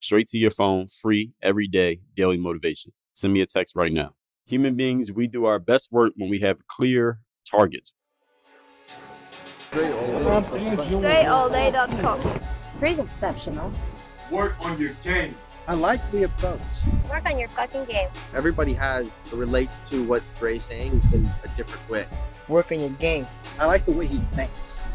straight to your phone, free every day, daily motivation. Send me a text right now. Human beings, we do our best work when we have clear targets. DreAllDay.com. Dre's exceptional. Work on your game. I like the approach. Work on your fucking game. Everybody has relates to what Dre's saying in a different way. Work on your game. I like the way he thinks.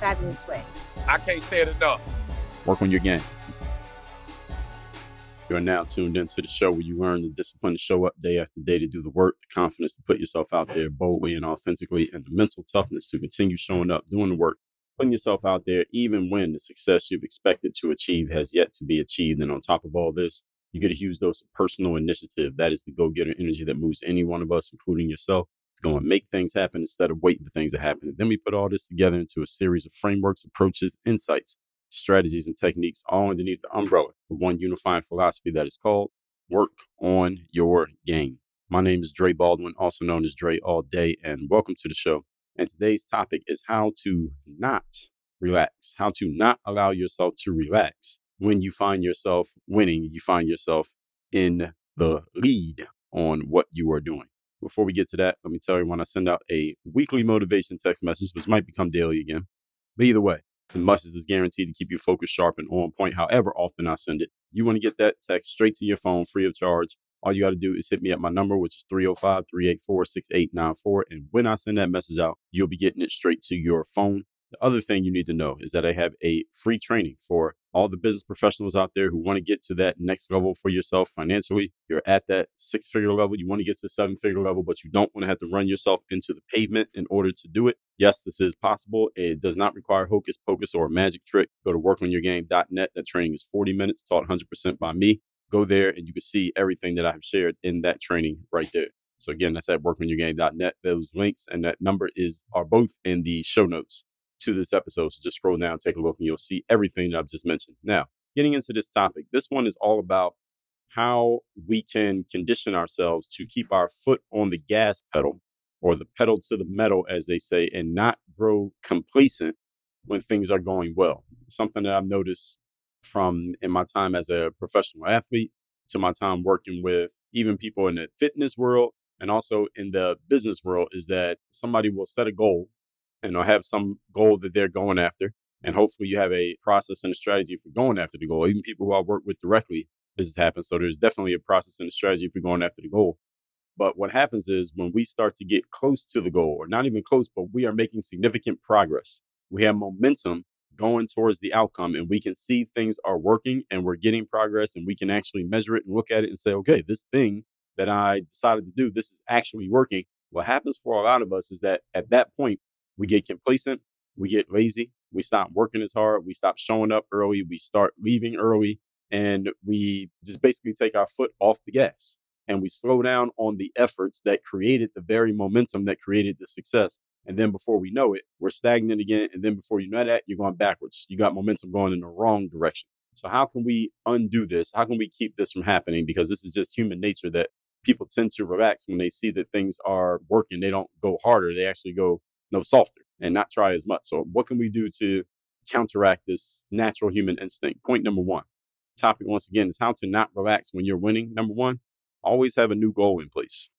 fabulous way. I can't say it enough. Work on your game. You are now tuned into the show where you learn the discipline to show up day after day to do the work, the confidence to put yourself out there boldly and authentically, and the mental toughness to continue showing up, doing the work, putting yourself out there even when the success you've expected to achieve has yet to be achieved. And on top of all this, you get a huge dose of personal initiative. That is the go getter energy that moves any one of us, including yourself. It's going to make things happen instead of waiting for things to happen. And then we put all this together into a series of frameworks, approaches, insights, strategies, and techniques, all underneath the umbrella of one unifying philosophy that is called Work on Your Game. My name is Dre Baldwin, also known as Dre All Day, and welcome to the show. And today's topic is how to not relax, how to not allow yourself to relax when you find yourself winning, you find yourself in the lead on what you are doing. Before we get to that, let me tell you when I send out a weekly motivation text message, which might become daily again. But either way, as much as it's guaranteed to keep you focused, sharp, and on point, however often I send it, you want to get that text straight to your phone free of charge. All you got to do is hit me at my number, which is 305 384 6894. And when I send that message out, you'll be getting it straight to your phone. The other thing you need to know is that I have a free training for all the business professionals out there who want to get to that next level for yourself financially. You're at that six figure level. You want to get to the seven figure level, but you don't want to have to run yourself into the pavement in order to do it. Yes, this is possible. It does not require hocus pocus or a magic trick. Go to workonyourgame.net. That training is 40 minutes taught 100% by me. Go there and you can see everything that I have shared in that training right there. So again, that's at workonyourgame.net. Those links and that number is are both in the show notes to this episode. So just scroll down, take a look, and you'll see everything that I've just mentioned. Now, getting into this topic, this one is all about how we can condition ourselves to keep our foot on the gas pedal or the pedal to the metal, as they say, and not grow complacent when things are going well. Something that I've noticed from in my time as a professional athlete to my time working with even people in the fitness world and also in the business world is that somebody will set a goal and or have some goal that they're going after. And hopefully you have a process and a strategy for going after the goal. Even people who I work with directly, this has happened. So there's definitely a process and a strategy for going after the goal. But what happens is when we start to get close to the goal, or not even close, but we are making significant progress, we have momentum going towards the outcome and we can see things are working and we're getting progress and we can actually measure it and look at it and say, okay, this thing that I decided to do, this is actually working. What happens for a lot of us is that at that point, we get complacent, we get lazy, we stop working as hard, we stop showing up early, we start leaving early, and we just basically take our foot off the gas and we slow down on the efforts that created the very momentum that created the success. And then before we know it, we're stagnant again. And then before you know that, you're going backwards. You got momentum going in the wrong direction. So, how can we undo this? How can we keep this from happening? Because this is just human nature that people tend to relax when they see that things are working. They don't go harder, they actually go no softer and not try as much. So, what can we do to counteract this natural human instinct? Point number one. Topic once again is how to not relax when you're winning. Number one, always have a new goal in place.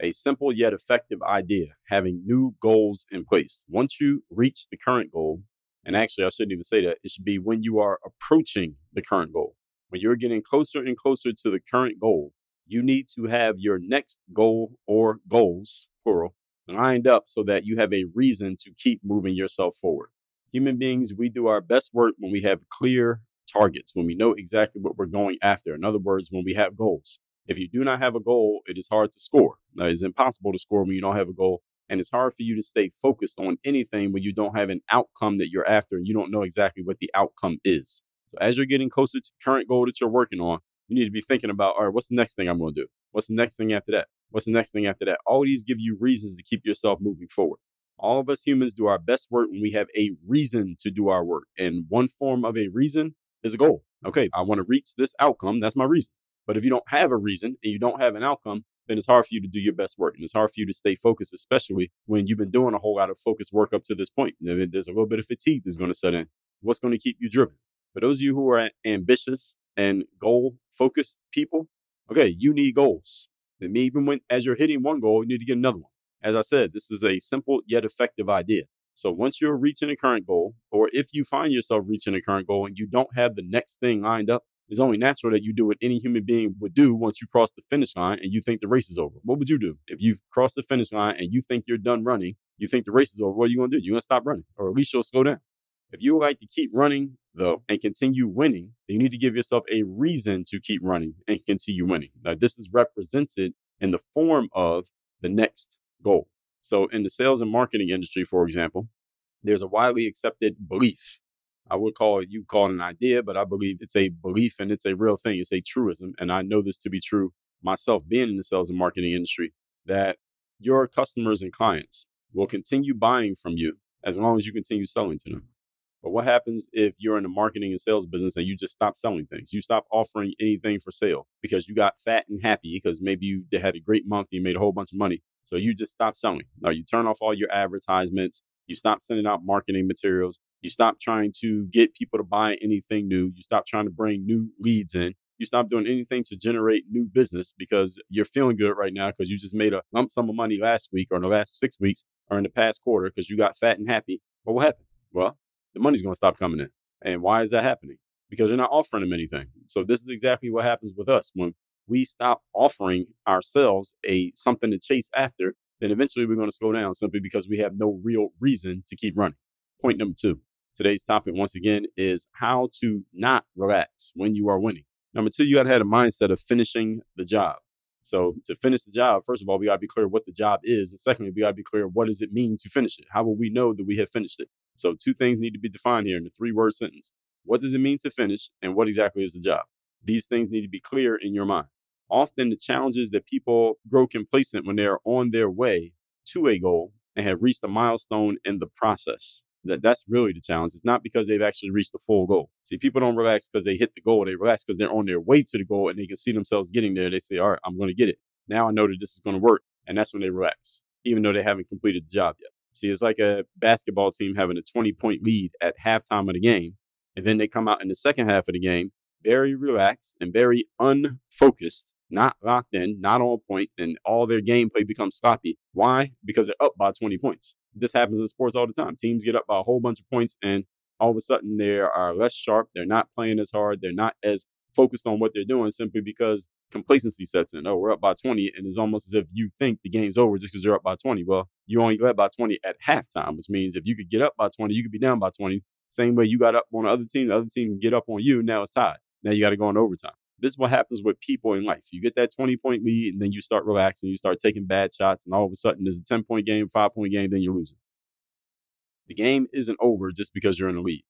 A simple yet effective idea, having new goals in place. Once you reach the current goal, and actually, I shouldn't even say that, it should be when you are approaching the current goal. when you're getting closer and closer to the current goal, you need to have your next goal or goals, plural, lined up so that you have a reason to keep moving yourself forward. Human beings, we do our best work when we have clear targets, when we know exactly what we're going after. In other words, when we have goals. If you do not have a goal, it is hard to score. Now, it's impossible to score when you don't have a goal. And it's hard for you to stay focused on anything when you don't have an outcome that you're after and you don't know exactly what the outcome is. So as you're getting closer to the current goal that you're working on, you need to be thinking about, all right, what's the next thing I'm going to do? What's the next thing after that? What's the next thing after that? All these give you reasons to keep yourself moving forward. All of us humans do our best work when we have a reason to do our work. And one form of a reason is a goal. Okay, I want to reach this outcome. That's my reason. But if you don't have a reason and you don't have an outcome, then it's hard for you to do your best work. And it's hard for you to stay focused, especially when you've been doing a whole lot of focused work up to this point. There's a little bit of fatigue that's going to set in. What's going to keep you driven? For those of you who are ambitious and goal focused people, okay, you need goals. And even when as you're hitting one goal, you need to get another one. As I said, this is a simple yet effective idea. So once you're reaching a current goal, or if you find yourself reaching a current goal and you don't have the next thing lined up, it's only natural that you do what any human being would do once you cross the finish line and you think the race is over. What would you do? If you've crossed the finish line and you think you're done running, you think the race is over, what are you going to do? You're going to stop running, or at least you'll slow down. If you like to keep running, though, and continue winning, you need to give yourself a reason to keep running and continue winning. Now, this is represented in the form of the next goal. So, in the sales and marketing industry, for example, there's a widely accepted belief. I would call it, you call it an idea, but I believe it's a belief and it's a real thing. It's a truism. And I know this to be true myself, being in the sales and marketing industry, that your customers and clients will continue buying from you as long as you continue selling to them. But what happens if you're in the marketing and sales business and you just stop selling things? You stop offering anything for sale because you got fat and happy because maybe you had a great month, you made a whole bunch of money. So you just stop selling. Now you turn off all your advertisements, you stop sending out marketing materials, you stop trying to get people to buy anything new, you stop trying to bring new leads in. You stop doing anything to generate new business because you're feeling good right now because you just made a lump sum of money last week or in the last six weeks or in the past quarter because you got fat and happy. But what happened? Well, the money's going to stop coming in. And why is that happening? Because you're not offering them anything. So this is exactly what happens with us when we stop offering ourselves a something to chase after. Then eventually we're going to slow down simply because we have no real reason to keep running. Point number two. Today's topic, once again, is how to not relax when you are winning. Number two, you got to have a mindset of finishing the job. So to finish the job, first of all, we got to be clear what the job is. And secondly, we got to be clear what does it mean to finish it? How will we know that we have finished it? So two things need to be defined here in the three word sentence. What does it mean to finish and what exactly is the job? These things need to be clear in your mind. Often the challenges that people grow complacent when they're on their way to a goal and have reached a milestone in the process. That that's really the challenge. It's not because they've actually reached the full goal. See, people don't relax because they hit the goal. They relax because they're on their way to the goal and they can see themselves getting there. They say, "All right, I'm going to get it. Now I know that this is going to work," and that's when they relax, even though they haven't completed the job yet. See, it's like a basketball team having a 20 point lead at halftime of the game. And then they come out in the second half of the game very relaxed and very unfocused, not locked in, not on point, and all their gameplay becomes sloppy. Why? Because they're up by 20 points. This happens in sports all the time. Teams get up by a whole bunch of points and all of a sudden they are less sharp. They're not playing as hard. They're not as focused on what they're doing simply because complacency sets in. Oh, we're up by 20. And it's almost as if you think the game's over just because you're up by 20. Well, you only led by 20 at halftime, which means if you could get up by 20, you could be down by 20. Same way you got up on the other team, the other team can get up on you. Now it's tied. Now you got to go in overtime. This is what happens with people in life. You get that 20 point lead and then you start relaxing, you start taking bad shots, and all of a sudden there's a 10 point game, five point game, then you're losing. The game isn't over just because you're in the lead.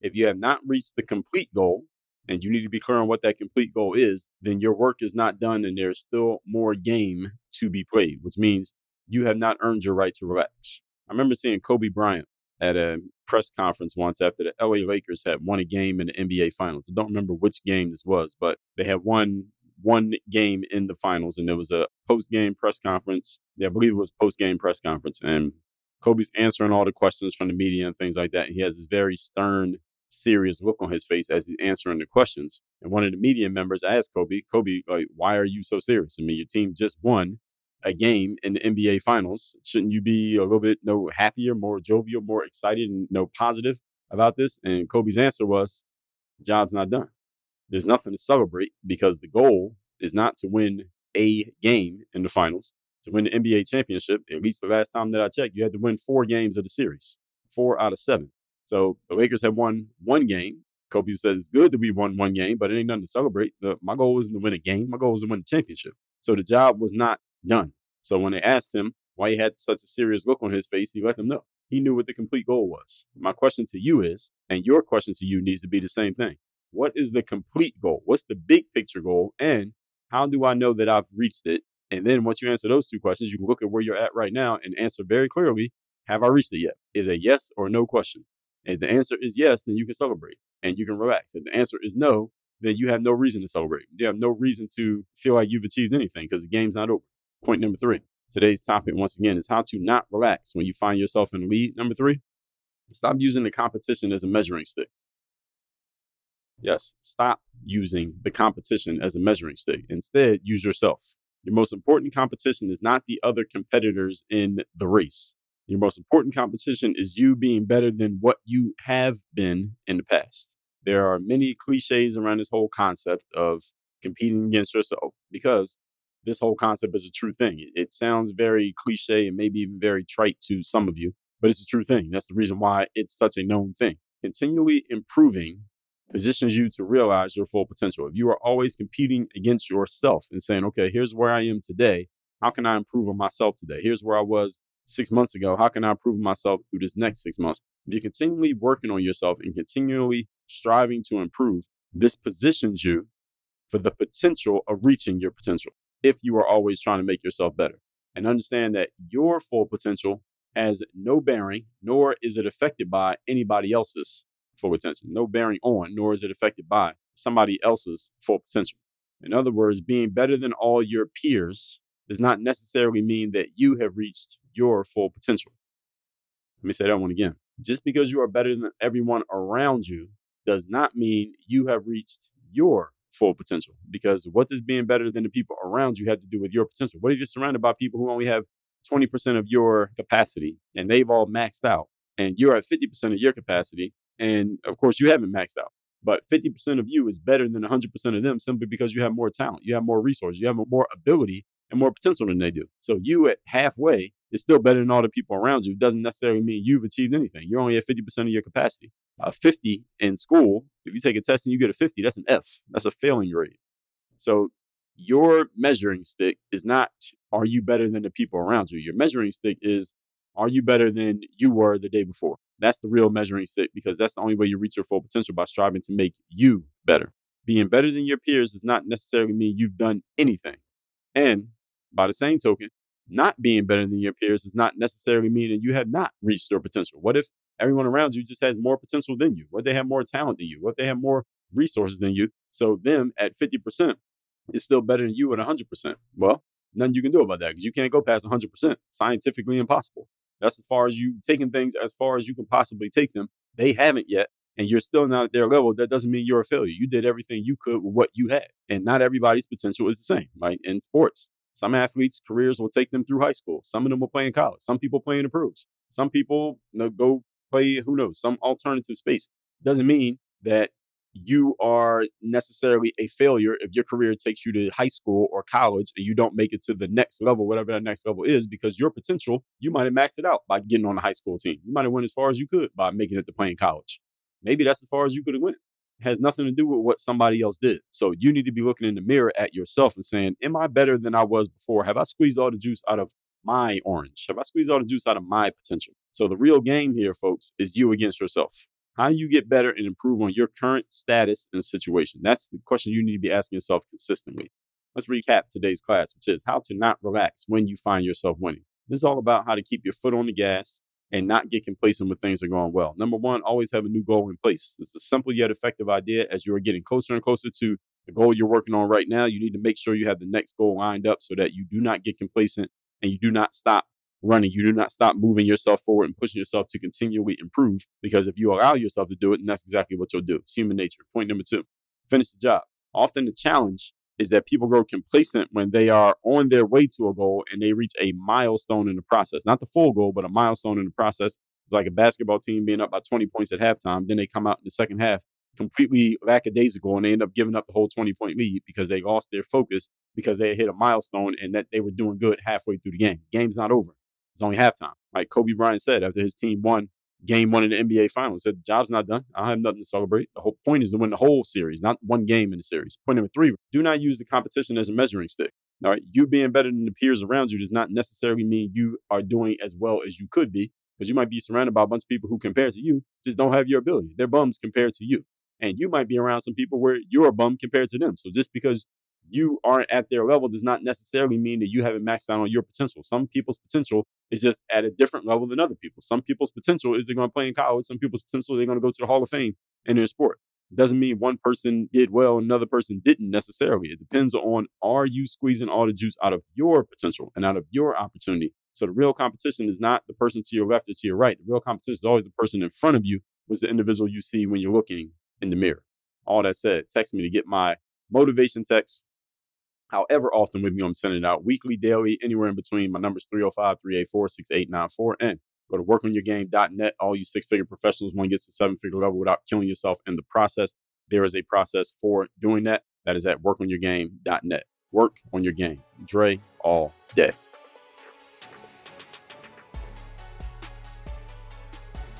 If you have not reached the complete goal, and you need to be clear on what that complete goal is, then your work is not done and there's still more game to be played, which means you have not earned your right to relax. I remember seeing Kobe Bryant at a press conference once after the LA Lakers had won a game in the NBA Finals. I don't remember which game this was, but they had won one game in the finals and there was a post game press conference. Yeah, I believe it was post game press conference. And Kobe's answering all the questions from the media and things like that. And he has this very stern serious look on his face as he's answering the questions. And one of the media members asked Kobe, Kobe, like, why are you so serious? I mean, your team just won a game in the NBA finals. Shouldn't you be a little bit no happier, more jovial, more excited, and no positive about this? And Kobe's answer was, job's not done. there's nothing to celebrate because the goal is not to win a game in the finals. To win the NBA championship, at least the last time that I checked, you had to win four games of the series, four out of seven. So the Lakers have won one game. Kobe said it's good that we won one game, but it ain't nothing to celebrate. The, my goal wasn't to win a game. My goal was to win the championship. So the job was not done. So when they asked him why he had such a serious look on his face, he let them know. He knew what the complete goal was. My question to you is, and your question to you needs to be the same thing. What is the complete goal? What's the big picture goal? And how do I know that I've reached it? And then once you answer those two questions, you can look at where you're at right now and answer very clearly, have I reached it yet? Is a yes or no question. If the answer is yes, then you can celebrate and you can relax. If the answer is no, then you have no reason to celebrate. You have no reason to feel like you've achieved anything because the game's not over. Point number three. Today's topic, once again, is how to not relax when you find yourself in lead. Number three, stop using the competition as a measuring stick. Yes, stop using the competition as a measuring stick. Instead, use yourself. Your most important competition is not the other competitors in the race. Your most important competition is you being better than what you have been in the past. There are many cliches around this whole concept of competing against yourself because this whole concept is a true thing. It sounds very cliche and maybe even very trite to some of you, but it's a true thing. That's the reason why it's such a known thing. Continually improving positions you to realize your full potential. If you are always competing against yourself and saying, okay, here's where I am today. How can I improve on myself today? Here's where I was six months ago. How can I improve myself through this next six months? If you're continually working on yourself and continually striving to improve, this positions you for the potential of reaching your potential if you are always trying to make yourself better. And understand that your full potential has no bearing, nor is it affected by anybody else's full potential. No bearing on, nor is it affected by somebody else's full potential. In other words, being better than all your peers does not necessarily mean that you have reached your full potential. Let me say that one again. Just because you are better than everyone around you does not mean you have reached your full potential. Because what does being better than the people around you have to do with your potential? What if you're surrounded by people who only have 20% of your capacity and they've all maxed out and you're at 50% of your capacity and of course you haven't maxed out but 50% of you is better than 100% of them simply because you have more talent you have more resources you have more ability and more potential than they do so you at halfway is still better than all the people around you. It doesn't necessarily mean you've achieved anything. You're only at 50% of your capacity. Uh, 50 in school if you take a test and you get a 50 that's an f. That's a failing grade. So your measuring stick is not are you better than the people around you? Your measuring stick is are you better than you were the day before? That's the real measuring stick because that's the only way you reach your full potential by striving to make you better. Being better than your peers does not necessarily mean you've done anything. And by the same token, not being better than your peers does not necessarily mean that you have not reached your potential. What if everyone around you just has more potential than you? What if they have more talent than you? What if they have more resources than you? So them at 50% is still better than you at 100%. Well, nothing you can do about that because you can't go past 100%. Scientifically impossible. That's as far as you've taken things as far as you can possibly take them. They haven't yet, and you're still not at their level. That doesn't mean you're a failure. You did everything you could with what you had. And not everybody's potential is the same, right? In sports, some athletes' careers will take them through high school. Some of them will play in college. Some people play in the pros. Some people you know, go play, who knows, some alternative space. Doesn't mean that you are necessarily a failure if your career takes you to high school or college and you don't make it to the next level, whatever that next level is, because your potential, you might have maxed it out by getting on the high school team. You might have went as far as you could by making it to playing college. Maybe that's as far as you could have went. Has nothing to do with what somebody else did. So you need to be looking in the mirror at yourself and saying, Am I better than I was before? Have I squeezed all the juice out of my orange? Have I squeezed all the juice out of my potential? So the real game here, folks, is you against yourself. How do you get better and improve on your current status and situation? That's the question you need to be asking yourself consistently. Let's recap today's class, which is how to not relax when you find yourself winning. This is all about how to keep your foot on the gas and not get complacent when things are going well. Number one, always have a new goal in place. It's a simple yet effective idea. As you are getting closer and closer to the goal you're working on right now, you need to make sure you have the next goal lined up so that you do not get complacent and you do not stop running. You do not stop moving yourself forward and pushing yourself to continually improve because if you allow yourself to do it, then that's exactly what you'll do. It's human nature. Point number two, finish the job. Often the challenge is that people grow complacent when they are on their way to a goal and they reach a milestone in the process. Not the full goal, but a milestone in the process. It's like a basketball team being up by 20 points at halftime. Then they come out in the second half completely lackadaisical and they end up giving up the whole 20 point lead because they lost their focus because they hit a milestone and that they were doing good halfway through the game. The game's not over. It's only halftime. Like Kobe Bryant said after his team won game one in the NBA Finals, said the job's not done. I have nothing to celebrate. The whole point is to win the whole series, not one game in the series. Point number three: do not use the competition as a measuring stick. All right, you being better than the peers around you does not necessarily mean you are doing as well as you could be, because you might be surrounded by a bunch of people who, compared to you, just don't have your ability. They're bums compared to you, and you might be around some people where you're a bum compared to them. So just because you aren't at their level does not necessarily mean that you haven't maxed out on your potential. Some people's potential is just at a different level than other people. Some people's potential is they're going to play in college. Some people's potential they're going to go to the Hall of Fame in their sport. It doesn't mean one person did well another person didn't necessarily. It depends on are you squeezing all the juice out of your potential and out of your opportunity. So the real competition is not the person to your left or to your right. The real competition is always the person in front of you was the individual you see when you're looking in the mirror. All that said, text me to get my motivation text however often with me I'm sending out weekly, daily, anywhere in between. My number is 305 384 6894. And go to workonyourgame.net. All you six figure professionals want to get to seven figure level without killing yourself in the process. There is a process for doing that. That is at workonyourgame.net. Work on your game. Dre all day.